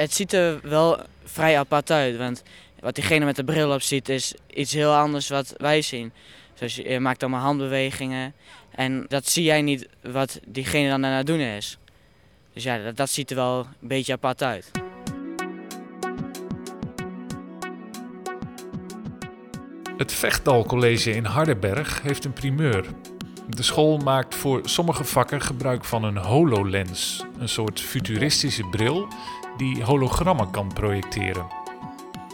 het ziet er wel vrij apart uit. Want wat diegene met de bril op ziet is iets heel anders wat wij zien. Dus je maakt allemaal handbewegingen. En dat zie jij niet wat diegene dan aan het doen is. Dus ja, dat, dat ziet er wel een beetje apart uit. Het Vechtdal College in Hardenberg heeft een primeur. De school maakt voor sommige vakken gebruik van een HoloLens, een soort futuristische bril die hologrammen kan projecteren.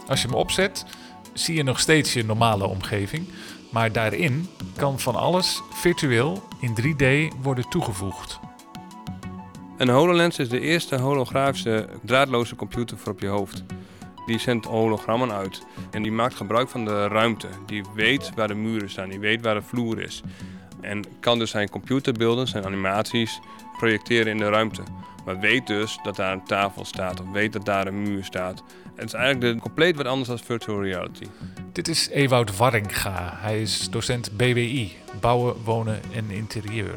Als je hem opzet, zie je nog steeds je normale omgeving, maar daarin kan van alles virtueel in 3D worden toegevoegd. Een HoloLens is de eerste holografische draadloze computer voor op je hoofd. Die zendt hologrammen uit en die maakt gebruik van de ruimte. Die weet waar de muren staan, die weet waar de vloer is. En kan dus zijn computerbeelden, zijn animaties projecteren in de ruimte. Maar weet dus dat daar een tafel staat of weet dat daar een muur staat. Het is eigenlijk de, compleet wat anders dan virtual reality. Dit is Ewout Warringa. Hij is docent BWI, bouwen, wonen en interieur.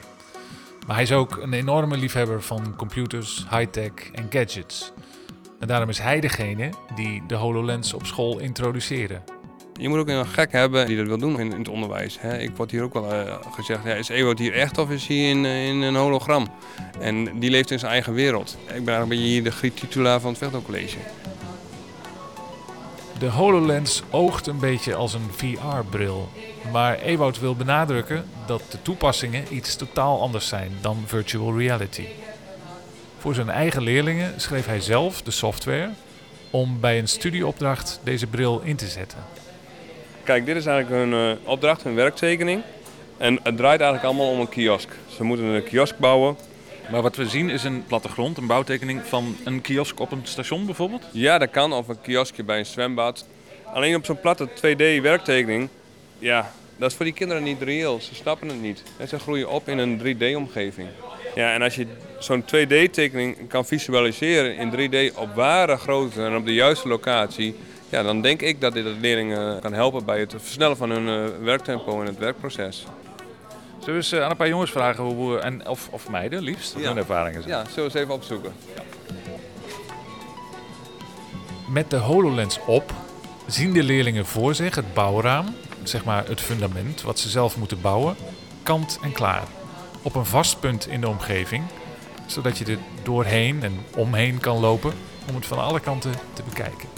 Maar hij is ook een enorme liefhebber van computers, high-tech en gadgets. En daarom is hij degene die de HoloLens op school introduceerde. Je moet ook een gek hebben die dat wil doen in, het onderwijs. Hè. Ik word hier ook wel uh, gezegd, ja, is Ewout hier echt of is hij in, uh, in een hologram? En die leeft in zijn eigen wereld. Ik ben eigenlijk hier de titulaar van het Vechtdal College. De HoloLens oogt een beetje als een VR-bril. Maar Ewout wil benadrukken dat de toepassingen iets totaal anders zijn dan virtual reality. Voor zijn eigen leerlingen schreef hij zelf de software om bij een studieopdracht deze bril in te zetten. Kijk, dit is eigenlijk een uh, opdracht, een werktekening. En het draait eigenlijk allemaal om een kiosk. Ze moeten een kiosk bouwen. Maar wat we zien is een plattegrond, een bouwtekening van een kiosk op een station bijvoorbeeld? Ja, dat kan. Of een kioskje bij een zwembad. Alleen op zo'n platte 2D werktekening, ja, dat is voor die kinderen niet reëel. Ze snappen het niet. En ze groeien op in een 3D-omgeving. Ja, en als je zo'n 2D-tekening kan visualiseren in 3D op ware grootte en op de juiste locatie, ja, dan denk ik dat dit de leerlingen kan helpen bij het versnellen van hun uh, werktempo en het werkproces. Zullen we eens aan een paar jongens vragen hoe, en, of, of meiden liefst, wat Ja. hun ervaringen zijn? Ja, zullen we eens even opzoeken. Met de HoloLens op zien de leerlingen voor zich het bouwraam, zeg maar het fundament wat ze zelf moeten bouwen, kant en klaar. Op een vast punt in de omgeving, zodat je er doorheen en omheen kan lopen om het van alle kanten te bekijken.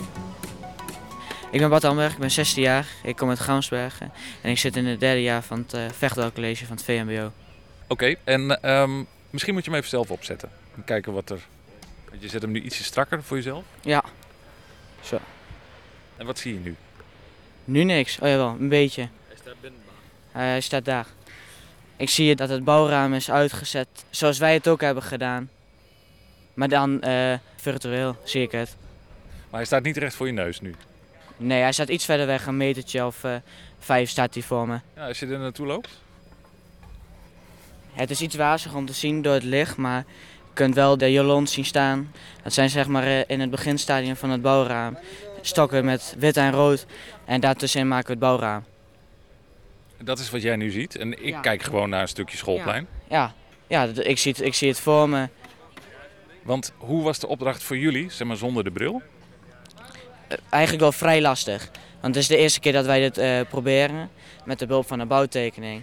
Ik ben Bart Amberg, ik ben 16 jaar, ik kom uit Gramsbergen en ik zit in het derde jaar van het uh, College van het VMBO. Oké, en ehm, misschien moet je hem even zelf opzetten. En kijken wat er... Je zet hem nu ietsje strakker voor jezelf. Ja, zo. En wat zie je nu? Nu niks, oh jawel, een beetje. Hij staat binnen. Hij staat daar. Ik zie dat het bouwraam is uitgezet zoals wij het ook hebben gedaan. Maar dan eh, virtueel zie ik het. Maar hij staat niet recht voor je neus nu. Nee, hij staat iets verder weg, een metertje of eh, vijf staat hij voor me. Ja, als je er naartoe loopt. Het is iets wazig om te zien door het licht, maar je kunt wel de jolons zien staan. Dat zijn zeg maar eh, in het beginstadium van het bouwraam. Stokken met wit en rood en daartussenin maken we het bouwraam. Dat is wat jij nu ziet. En ik Ja. kijk gewoon naar een stukje schoolplein. Ja, ja d- ik, zie het, ik zie het voor me. Want hoe was de opdracht voor jullie, zeg maar zonder de bril? Eh, Eigenlijk wel vrij lastig. Want het is de eerste keer dat wij dit eh, proberen met de behulp van een bouwtekening.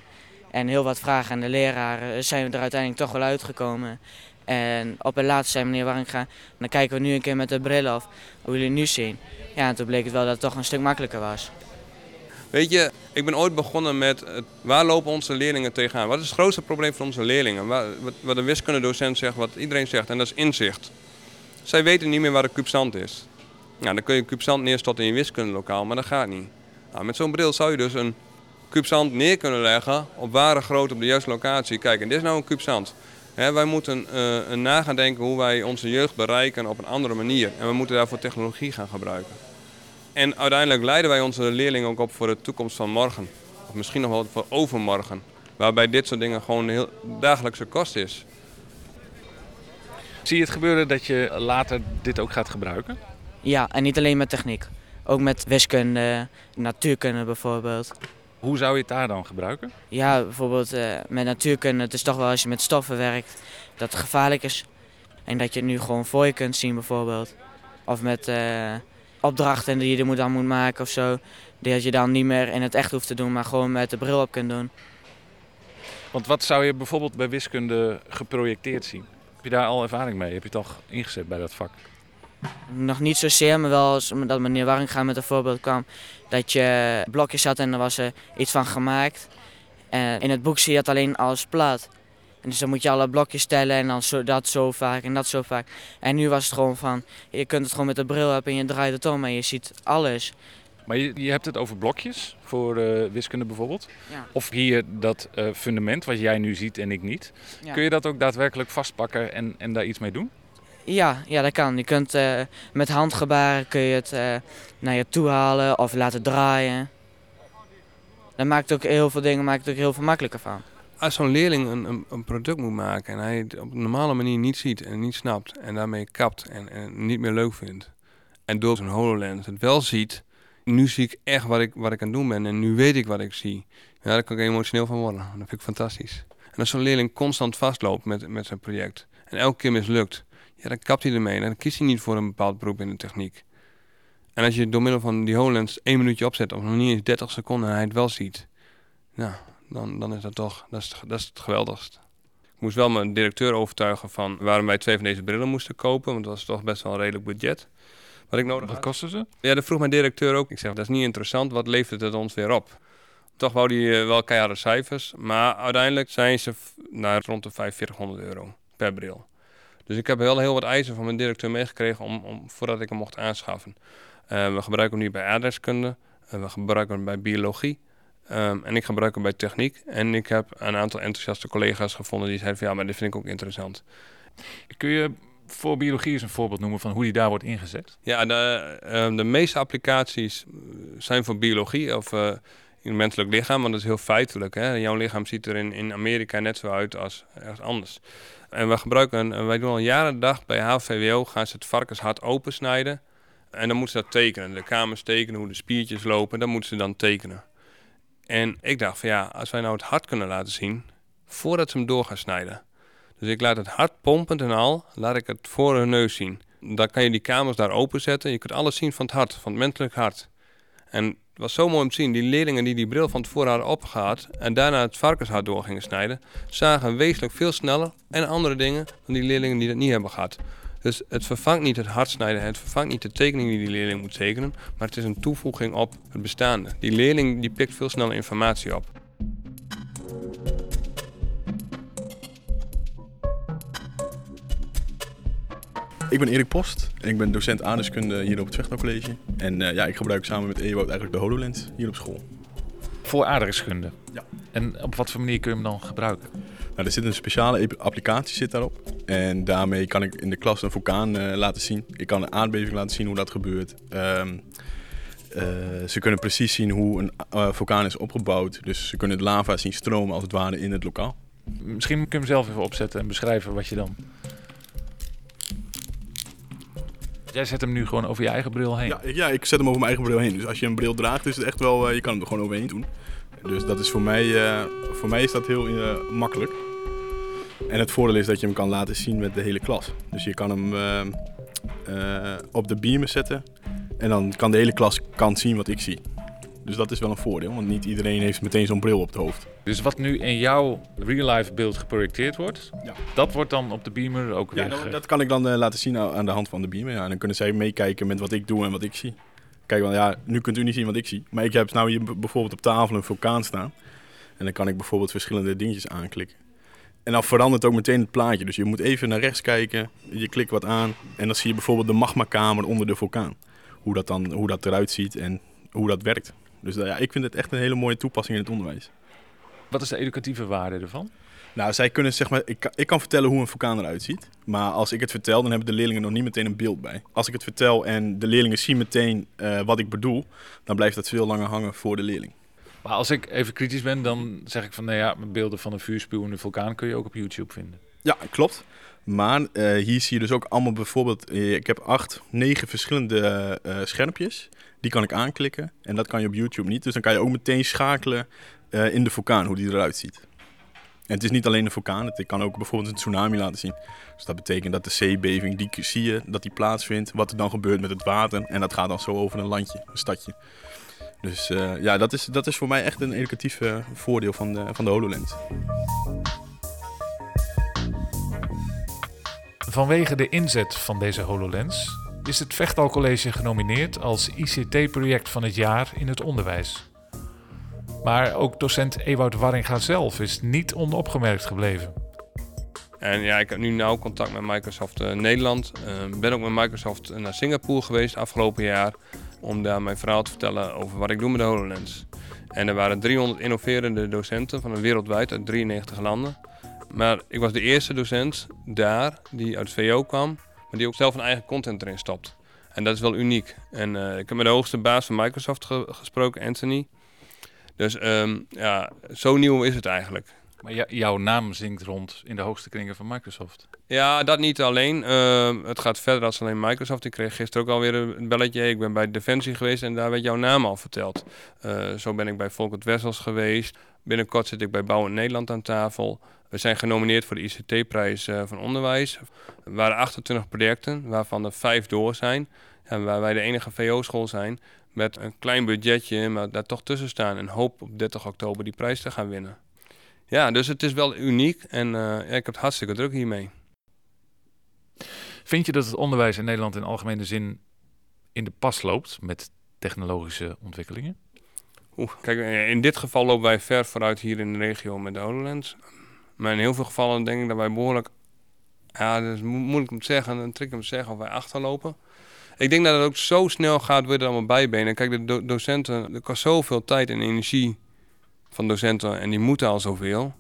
En heel wat vragen aan de leraren zijn we er uiteindelijk toch wel uitgekomen. En op het laatste zei meneer Warringa, dan kijken we nu een keer met de bril af hoe jullie nu zien. Ja, en toen bleek het wel dat het toch een stuk makkelijker was. Weet je, ik ben ooit begonnen met waar lopen onze leerlingen tegenaan? Wat is het grootste probleem van onze leerlingen? Wat, een wiskundedocent zegt, wat iedereen zegt, en dat is inzicht. Zij weten niet meer waar de kuub zand is. Nou, dan kun je een kuub neerstorten in je wiskundelokaal, maar dat gaat niet. Nou, met zo'n bril zou je dus een kuub neer kunnen leggen op ware grootte op de juiste locatie. Kijk, en dit is nou een kuub wij moeten eh, een na gaan denken hoe wij onze jeugd bereiken op een andere manier. En we moeten daarvoor technologie gaan gebruiken. En uiteindelijk leiden wij onze leerlingen ook op voor de toekomst van morgen. Of misschien nog wel voor overmorgen. Waarbij dit soort dingen gewoon heel dagelijkse kost is. Zie je het gebeuren dat je later dit ook gaat gebruiken? Ja, en niet alleen met techniek. Ook met wiskunde, natuurkunde bijvoorbeeld. Hoe zou je het daar dan gebruiken? Ja, bijvoorbeeld eh, met natuurkunde, het is toch wel als je met stoffen werkt, dat het gevaarlijk is. En dat je het nu gewoon voor je kunt zien bijvoorbeeld. of met eh, opdrachten die je er moet dan moet maken of zo. Die dat je dan niet meer in het echt hoeft te doen, maar gewoon met de bril op kunt doen. Want wat zou je bijvoorbeeld bij wiskunde geprojecteerd zien? Heb je daar al ervaring mee? Heb je het al ingezet bij dat vak? Nog niet zozeer, maar wel dat meneer Warringa met een voorbeeld kwam. Dat je blokjes had en er was er iets van gemaakt. En in het boek zie je dat alleen als plat. En dus dan moet je alle blokjes tellen en dan zo, dat zo vaak en dat zo vaak. En nu was het gewoon van, je kunt het gewoon met de bril hebben en je draait het om en je ziet alles. Maar je, je hebt het over blokjes voor eh, wiskunde bijvoorbeeld. Ja. Of hier dat eh, fundament wat jij nu ziet en ik niet. Ja. Kun je dat ook daadwerkelijk vastpakken en, en daar iets mee doen? Ja, ja, dat kan. Je kunt eh, met handgebaren kun je het eh, naar je toe halen of laten draaien. Dat maakt ook heel veel dingen maakt het ook heel veel makkelijker van. Als zo'n leerling een, een, een product moet maken en hij het op een normale manier niet ziet en niet snapt en daarmee kapt en, en niet meer leuk vindt. En door zo'n HoloLens het wel ziet, nu zie ik echt wat ik, wat ik aan het doen ben en nu weet ik wat ik zie. Ja, daar kan ik emotioneel van worden. Dat vind ik fantastisch. En als zo'n leerling constant vastloopt met, met zijn project en elke keer mislukt, ja, dan kapt hij ermee en dan kiest hij niet voor een bepaald beroep in de techniek. En als je door middel van die HoloLens één minuutje opzet, of nog niet eens 30 seconden en hij het wel ziet, nou, dan, dan is dat toch, dat is, dat is het geweldigst. Ik moest wel mijn directeur overtuigen van waarom wij twee van deze brillen moesten kopen, want dat was toch best wel een redelijk budget. Wat ik nodig Wat had. kosten ze? Ja, dat vroeg mijn directeur ook. Ik zeg, dat is niet interessant, wat levert het ons weer op? Toch wou hij eh, wel keiharde cijfers, maar uiteindelijk zijn ze naar rond de 4500 euro per bril. Dus ik heb wel heel wat eisen van mijn directeur meegekregen om, om, voordat ik hem mocht aanschaffen. Eh, we gebruiken hem nu bij aardrijkskunde, eh, we gebruiken hem bij biologie ehm, en ik gebruik hem bij techniek. En ik heb een aantal enthousiaste collega's gevonden die zeiden van ja, maar dit vind ik ook interessant. Kun je voor biologie eens een voorbeeld noemen van hoe die daar wordt ingezet? Ja, de, ehm, de meeste applicaties zijn voor biologie of eh, in het menselijk lichaam, want dat is heel feitelijk. Hè? Jouw lichaam ziet er in, in Amerika net zo uit als ergens anders. En we gebruiken, en wij doen al jaren de dag bij HVWO, gaan ze het varkenshart opensnijden. En dan moeten ze dat tekenen. De kamers tekenen, hoe de spiertjes lopen, dat moeten ze dan tekenen. En ik dacht van ja, als wij nou het hart kunnen laten zien, voordat ze hem door gaan snijden. Dus ik laat het hart pompend en al, laat ik het voor hun neus zien. Dan kan je die kamers daar openzetten. Je kunt alles zien van het hart, van het menselijk hart. En was zo mooi om te zien, die leerlingen die die bril van tevoren hadden opgehad en daarna het varkenshart door gingen snijden, zagen wezenlijk veel sneller en andere dingen dan die leerlingen die dat niet hebben gehad. Dus het vervangt niet het hart snijden, het vervangt niet de tekening die die leerling moet tekenen, maar het is een toevoeging op het bestaande. Die leerling die pikt veel sneller informatie op. Ik ben Erik Post en ik ben docent aardrijkskunde hier op het Vechtouw College. En eh, ja, ik gebruik samen met Ewout eigenlijk de HoloLens hier op school. Voor aardrijkskunde? Ja. En op wat voor manier kun je hem dan gebruiken? Nou, er zit een speciale ap- applicatie zit daarop. En daarmee kan ik in de klas een vulkaan eh, laten zien. Ik kan een aardbeving laten zien hoe dat gebeurt. Ehm, eh, ze kunnen precies zien hoe een vulkaan is opgebouwd. Dus ze kunnen het lava zien stromen als het ware in het lokaal. Misschien kun je hem zelf even opzetten en beschrijven wat je dan... Jij zet hem nu gewoon over je eigen bril heen. Ja, ik, ja, ik zet hem over mijn eigen bril heen. Dus als je een bril draagt, is het echt wel, eh, je kan hem er gewoon overheen doen. Dus dat is voor mij, eh, voor mij is dat heel eh, makkelijk. En het voordeel is dat je hem kan laten zien met de hele klas. Dus je kan hem op de beamer zetten. En dan kan de hele klas kan zien wat ik zie. Dus dat is wel een voordeel, want niet iedereen heeft meteen zo'n bril op het hoofd. Dus wat nu in jouw real-life beeld geprojecteerd wordt, Ja. dat wordt dan op de beamer ook Ja, weer... dat, ge- dat kan ik dan eh, laten zien aan de hand van de beamer. Ja, en dan kunnen zij meekijken met wat ik doe en wat ik zie. Kijk, want ja, nu kunt u niet zien wat ik zie. Maar ik heb nou hier bijvoorbeeld op tafel een vulkaan staan. En dan kan ik bijvoorbeeld verschillende dingetjes aanklikken. En dan verandert ook meteen het plaatje. Dus je moet even naar rechts kijken, je klikt wat aan. En dan zie je bijvoorbeeld de magmakamer onder de vulkaan. Hoe dat, dan, hoe dat eruit ziet en hoe dat werkt. Dus eh, ja, ik vind het echt een hele mooie toepassing in het onderwijs. Wat is de educatieve waarde ervan? Nou, zij kunnen zeg maar, ik, kan- ik kan vertellen hoe een vulkaan eruit ziet. Maar als ik het vertel, dan hebben de leerlingen nog niet meteen een beeld bij. Als ik het vertel en de leerlingen zien meteen eh, wat ik bedoel, dan blijft dat veel langer hangen voor de leerling. Maar als ik even kritisch ben, dan zeg ik van... Nou ja, beelden van een vuurspuwende vulkaan kun je ook op YouTube vinden. Ja, klopt. Maar eh, hier zie je dus ook allemaal bijvoorbeeld, eh, ik heb acht, negen verschillende eh, schermpjes. Die kan ik aanklikken en dat kan je op YouTube niet. Dus dan kan je ook meteen schakelen in de vulkaan, hoe die eruit ziet. En het is niet alleen een vulkaan, het kan ook bijvoorbeeld een tsunami laten zien. Dus dat betekent dat de zeebeving, die zie je, dat die plaatsvindt. Wat er dan gebeurt met het water. En dat gaat dan zo over een landje, een stadje. Dus ja, dat is, dat is voor mij echt een educatief voordeel van de, van de HoloLens. Vanwege de inzet van deze HoloLens is het Vechtal College genomineerd als ICT-project van het jaar in het onderwijs. Maar ook docent Ewout Warringa zelf is niet onopgemerkt gebleven. En ja, ik heb nu nauw contact met Microsoft uh, Nederland. Uh, ben ook met Microsoft naar Singapore geweest afgelopen jaar om daar mijn verhaal te vertellen over wat ik doe met de HoloLens. En er waren 300 innoverende docenten van wereldwijd uit 93 landen. Maar ik was de eerste docent daar die uit het VO kwam, maar die ook zelf een eigen content erin stopt. En dat is wel uniek. En uh, ik heb met de hoogste baas van Microsoft ge gesproken, Anthony. Dus um, ja, zo nieuw is het eigenlijk. Maar jouw naam zingt rond in de hoogste kringen van Microsoft. Ja, dat niet alleen. Uh, het gaat verder dan alleen Microsoft. Ik kreeg gisteren ook alweer een belletje. Ik ben bij Defensie geweest en daar werd jouw naam al verteld. Uh, zo ben ik bij Volkert Wessels geweest. Binnenkort zit ik bij Bouw in Nederland aan tafel. We zijn genomineerd voor de ICT-prijs uh, van onderwijs. Er waren 28 projecten, waarvan er vijf door zijn. En waar wij de enige VO-school zijn met een klein budgetje, maar daar toch tussen staan. En hoop op 30 oktober die prijs te gaan winnen. Ja, dus het is wel uniek en uh, ja, ik heb het hartstikke druk hiermee. Vind je dat het onderwijs in Nederland in algemene zin in de pas loopt met technologische ontwikkelingen? Oeh, kijk, in dit geval lopen wij ver vooruit hier in de regio met de HoloLens. Maar in heel veel gevallen denk ik dat wij behoorlijk, ja, dat is moeilijk om te zeggen, een trick om te zeggen of wij achterlopen. Ik denk dat het ook zo snel gaat, worden allemaal bijbenen. Kijk, de do docenten, er kost zoveel tijd en energie van docenten en die moeten al zoveel.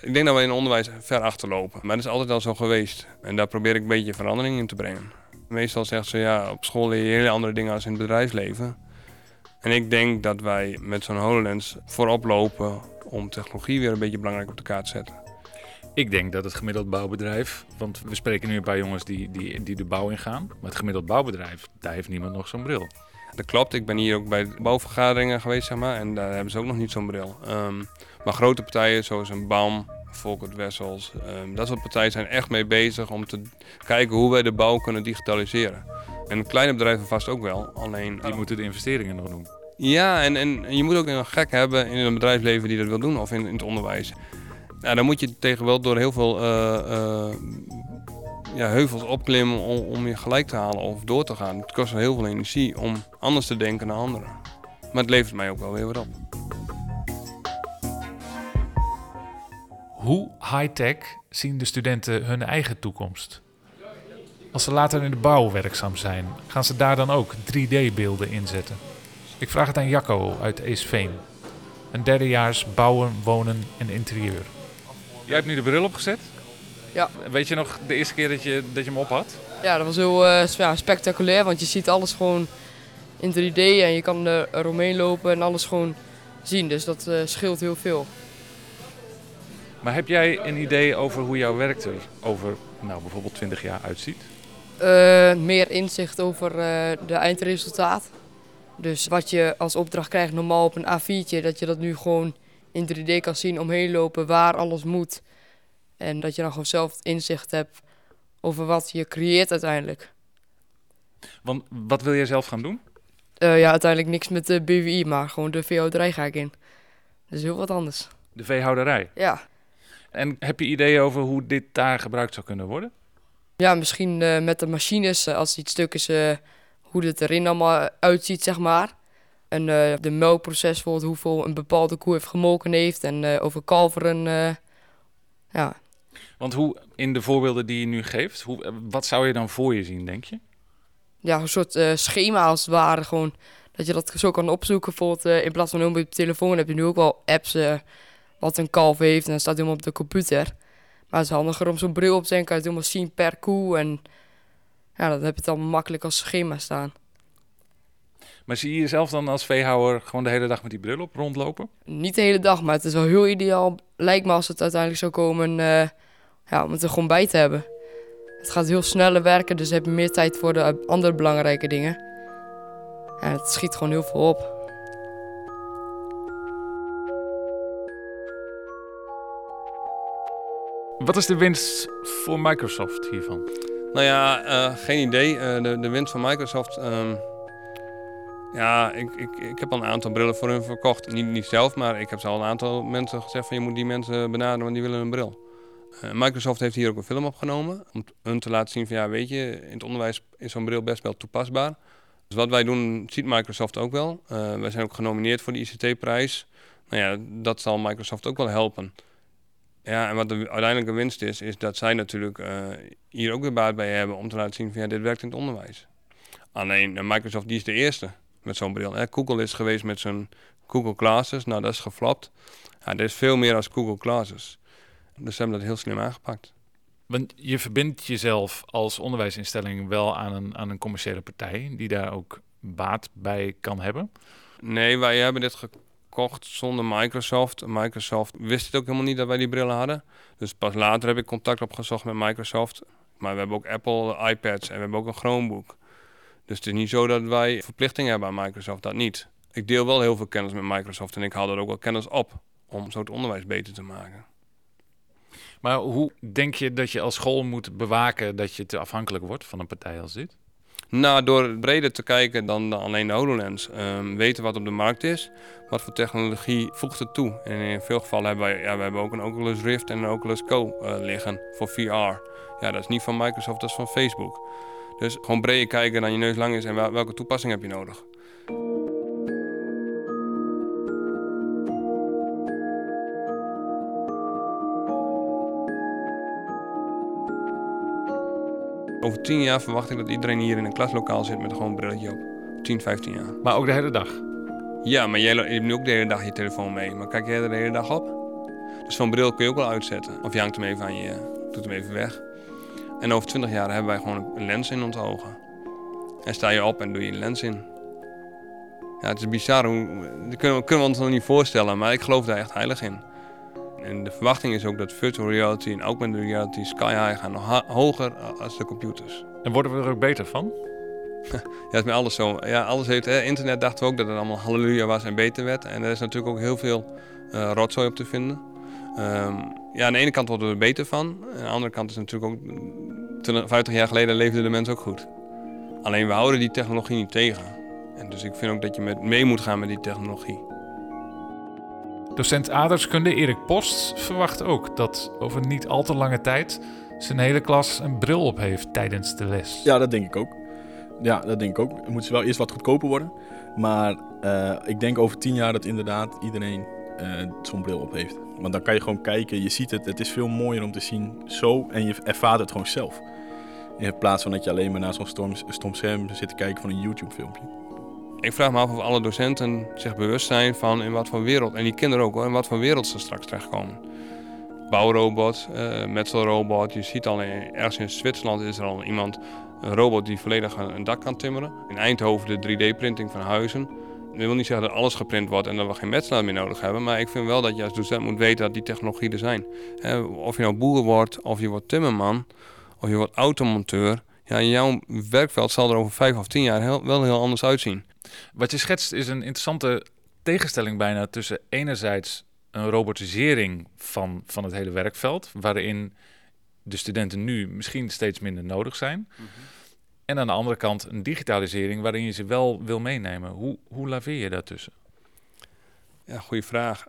Ik denk dat we in onderwijs ver achterlopen. Maar dat is altijd al zo geweest. En daar probeer ik een beetje verandering in te brengen. Meestal zegt ze ja, op school leer je hele andere dingen als in het bedrijfsleven. En ik denk dat wij met zo'n HoloLens voorop lopen om technologie weer een beetje belangrijk op de kaart te zetten. Ik denk dat het gemiddeld bouwbedrijf, want we spreken nu een paar jongens die, die, die de bouw ingaan, maar het gemiddeld bouwbedrijf, daar heeft niemand nog zo'n bril. Dat klopt, ik ben hier ook bij bouwvergaderingen geweest, zeg maar, en daar hebben ze ook nog niet zo'n bril. Um, maar grote partijen zoals een BAM, Volkert Wessels, um, dat soort partijen zijn echt mee bezig om te kijken hoe wij de bouw kunnen digitaliseren. En kleine bedrijven vast ook wel, alleen... Die moeten de investeringen nog doen. Ja, en, en je moet ook een gek hebben in een bedrijfsleven die dat wil doen of in, in het onderwijs. Dan moet je tegen wel door heel veel uh, uh, ja, heuvels opklimmen om, om je gelijk te halen of door te gaan. Het kost heel veel energie om anders te denken dan anderen. Maar het levert mij ook wel weer wat op. Hoe high-tech zien de studenten hun eigen toekomst? Als ze later in de bouw werkzaam zijn, gaan ze daar dan ook 3D-beelden inzetten? Ik vraag het aan Jacco uit Eesveen. Een derdejaars bouwen, wonen en interieur. Jij hebt nu de bril opgezet? Ja. Weet je nog de eerste keer dat je, dat je hem op had? Ja, dat was heel uh, ja, spectaculair, want je ziet alles gewoon in 3D en je kan er eromheen lopen en alles gewoon zien. Dus dat uh, scheelt heel veel. Maar heb jij een idee over hoe jouw werk er over nou, bijvoorbeeld 20 jaar uitziet? Uh, meer inzicht over de eindresultaat. Dus wat je als opdracht krijgt normaal op een A4'tje, dat je dat nu gewoon in 3D kan zien, omheen lopen, waar alles moet. En dat je dan gewoon zelf inzicht hebt over wat je creëert uiteindelijk. Want wat wil jij zelf gaan doen? Uh, ja, uiteindelijk niks met de BWI, maar gewoon de veehouderij ga ik in. Dus heel wat anders. De veehouderij? Ja. En heb je ideeën over hoe dit daar gebruikt zou kunnen worden? Ja, misschien uh, met de machines, uh, als iets stuk is, hoe het erin allemaal uitziet, zeg maar. En uh, de melkproces, bijvoorbeeld hoeveel een bepaalde koe heeft gemolken heeft. En uh, over kalveren, uh, ja. Want hoe, in de voorbeelden die je nu geeft, hoe, wat zou je dan voor je zien, denk je? Ja, een soort schema als het ware. Gewoon dat je dat zo kan opzoeken. Bijvoorbeeld in plaats van op je telefoon heb je nu ook wel apps wat een kalf heeft. En dat staat helemaal op de computer. Maar het is handiger om zo'n bril op te zetten. Kan je het helemaal zien per koe. En ja, dan heb je het allemaal makkelijk als schema staan. Maar zie je jezelf dan als veehouder gewoon de hele dag met die bril op rondlopen? Niet de hele dag, maar het is wel heel ideaal. Lijkt me als het uiteindelijk zou komen uh, ja, om het er gewoon bij te hebben. Het gaat heel sneller werken, dus heb je meer tijd voor de andere belangrijke dingen. En het schiet gewoon heel veel op. Wat is de winst voor Microsoft hiervan? Nou ja, eh, geen idee. Eh, de, de winst van Microsoft. ehm, ja, ik, ik, ik heb al een aantal brillen voor hun verkocht. Niet, niet zelf, maar ik heb ze al een aantal mensen gezegd van je moet die mensen benaderen, want die willen een bril. Eh, Microsoft heeft hier ook een film opgenomen om hun te laten zien van ja, weet je, in het onderwijs is zo'n bril best wel toepasbaar. Dus wat wij doen, ziet Microsoft ook wel. Eh, wij zijn ook genomineerd voor de ICT-prijs. Nou ja, dat zal Microsoft ook wel helpen. Ja, en wat de uiteindelijke winst is, is dat zij natuurlijk eh, hier ook weer baat bij hebben om te laten zien van ja, dit werkt in het onderwijs. Alleen Microsoft die is de eerste met zo'n bril. Hè. Google is geweest met zijn Google Classes, nou dat is geflopt. Ja, er is veel meer als Google Classes. Dus ze hebben dat heel slim aangepakt. Want je verbindt jezelf als onderwijsinstelling wel aan een, aan een commerciële partij die daar ook baat bij kan hebben. Nee, wij hebben dit gekocht zonder Microsoft. Microsoft wist het ook helemaal niet dat wij die brillen hadden. Dus pas later heb ik contact opgezocht met Microsoft. Maar we hebben ook Apple iPads en we hebben ook een Chromebook. Dus het is niet zo dat wij verplichtingen hebben aan Microsoft, dat niet. Ik deel wel heel veel kennis met Microsoft en ik haal er ook wel kennis op om zo het onderwijs beter te maken. Maar hoe denk je dat je als school moet bewaken dat je te afhankelijk wordt van een partij als dit? Nou, door breder te kijken dan alleen de HoloLens. Ehm, weten wat op de markt is. Wat voor technologie voegt het toe. En in veel gevallen hebben wij ja, we hebben ook een Oculus Rift en een Oculus Go eh, liggen voor VR. Ja, dat is niet van Microsoft, dat is van Facebook. Dus gewoon breder kijken dan je neus lang is en wel- welke toepassing heb je nodig. Over 10 jaar verwacht ik dat iedereen hier in een klaslokaal zit met gewoon een brilletje op. 10, 15 jaar. Maar ook de hele dag. Ja, maar jij hebt nu ook de hele dag je telefoon mee. Maar kijk jij er de hele dag op? Dus zo'n bril kun je ook wel uitzetten. Of je hangt hem even aan je, doet hem even weg. En over 20 jaar hebben wij gewoon een lens in onze ogen. En sta je op en doe je een lens in. Ja, het is bizar, hoe, dat kunnen we, kunnen we ons nog niet voorstellen, maar ik geloof daar echt heilig in. En de verwachting is ook dat virtual reality en augmented reality sky high gaan nog hoger als de computers. En worden we er ook beter van? Ja, het is met alles zo. Ja, alles heeft, hè, internet dachten we ook dat het allemaal halleluja was en beter werd. En er is natuurlijk ook heel veel eh, rotzooi op te vinden. Ehm, ja, aan de ene kant worden we er beter van. Aan de andere kant is natuurlijk ook... Toen, 50 jaar geleden leefden de mensen ook goed. Alleen we houden die technologie niet tegen. En dus ik vind ook dat je met, mee moet gaan met die technologie. Docent aardrijkskunde Erik Post verwacht ook dat over niet al te lange tijd zijn hele klas een bril op heeft tijdens de les. Ja, dat denk ik ook. Ja, dat denk ik ook. Het moet wel eerst wat goedkoper worden. Maar eh, ik denk over tien jaar dat inderdaad iedereen eh, zo'n bril op heeft. Want dan kan je gewoon kijken, je ziet het. Het is veel mooier om te zien zo en je ervaart het gewoon zelf. In plaats van dat je alleen maar naar zo'n stom, scherm zit te kijken van een YouTube filmpje. Ik vraag me af of alle docenten zich bewust zijn van in wat voor wereld, en die kinderen ook hoor, in wat voor wereld ze straks terechtkomen. Bouwrobot, eh metselrobot, je ziet al in, ergens in Zwitserland is er al iemand, een robot die volledig een dak kan timmeren. In Eindhoven de 3D-printing van huizen. Dat wil niet zeggen dat alles geprint wordt en dat we geen metselaar meer nodig hebben, maar ik vind wel dat je als docent moet weten dat die technologieën er zijn. Hè, of je nou boer wordt, of je wordt timmerman, of je wordt automonteur. Ja, jouw werkveld zal er over vijf of tien jaar heel, wel heel anders uitzien. Wat je schetst is een interessante tegenstelling bijna tussen enerzijds een robotisering van, van het hele werkveld, waarin de studenten nu misschien steeds minder nodig zijn. En aan de andere kant een digitalisering waarin je ze wel wil meenemen. Hoe, hoe laveer je daartussen? Ja, goede vraag.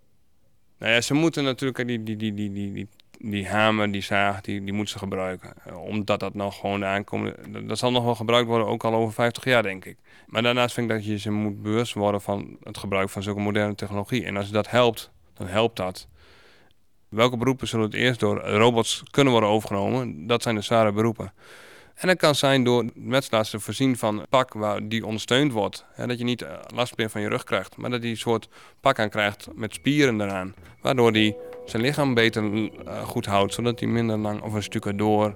Nou ja, ze moeten natuurlijk die, die, die, die, die, die, hamer, die zaag, die, die moeten ze gebruiken. Eh, Omdat dat nog gewoon dat- Dat zal nog wel gebruikt worden, ook al over 50 jaar, denk ik. Maar daarnaast vind ik dat je ze moet bewust worden van het gebruik van zulke moderne technologie. En als dat helpt, dan helpt dat. Welke beroepen zullen het eerst door robots kunnen worden overgenomen? Dat zijn de zware beroepen. En dat kan zijn door metselaars te voorzien van een pak waar die ondersteund wordt. Hè, dat je niet eh, last meer van je rug krijgt, maar dat hij een soort pak aan krijgt met spieren eraan. Waardoor hij zijn lichaam beter eh, goed houdt, zodat hij minder lang of een stuk door.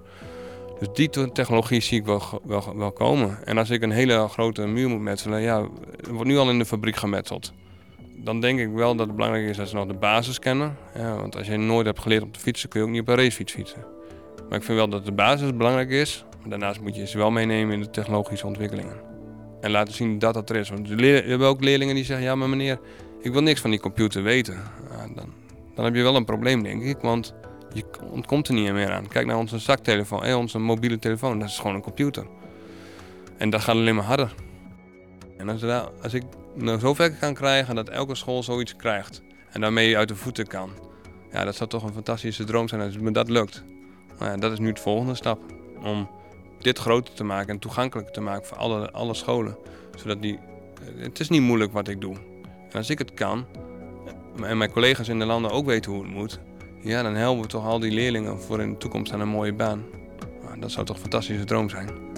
Dus die te- technologie zie ik wel, wel, komen. En als ik een hele grote muur moet metselen, ja, wordt nu al in de fabriek gemetseld. Dan denk ik wel dat het belangrijk is dat ze nog de basis kennen. Want als je nooit hebt geleerd om te fietsen, kun je ook niet op een racefiets fietsen. Maar ik vind wel dat de basis belangrijk is. Maar daarnaast moet je ze wel meenemen in de technologische ontwikkelingen. En laten zien dat dat er is. Want we hebben ook leerlingen die zeggen: Ja, maar meneer, ik wil niks van die computer weten. Dan, dan heb je wel een probleem, denk ik. Want Je ontkomt er niet meer aan. Kijk naar onze zaktelefoon, hey, onze mobiele telefoon, dat is gewoon een computer. En dat gaat alleen maar harder. En als, daar, als ik nou zover kan krijgen dat elke school zoiets krijgt en daarmee uit de voeten kan, ja, dat zou toch een fantastische droom zijn als me dat lukt. Nou ja, dat is nu het volgende stap. Om dit groter te maken en toegankelijker te maken voor alle, alle scholen. Zodat die, het is niet moeilijk wat ik doe. En als ik het kan, en mijn collega's in de landen ook weten hoe het moet, ja, dan helpen we toch al die leerlingen voor in de toekomst aan een mooie baan. Dat zou toch een fantastische droom zijn.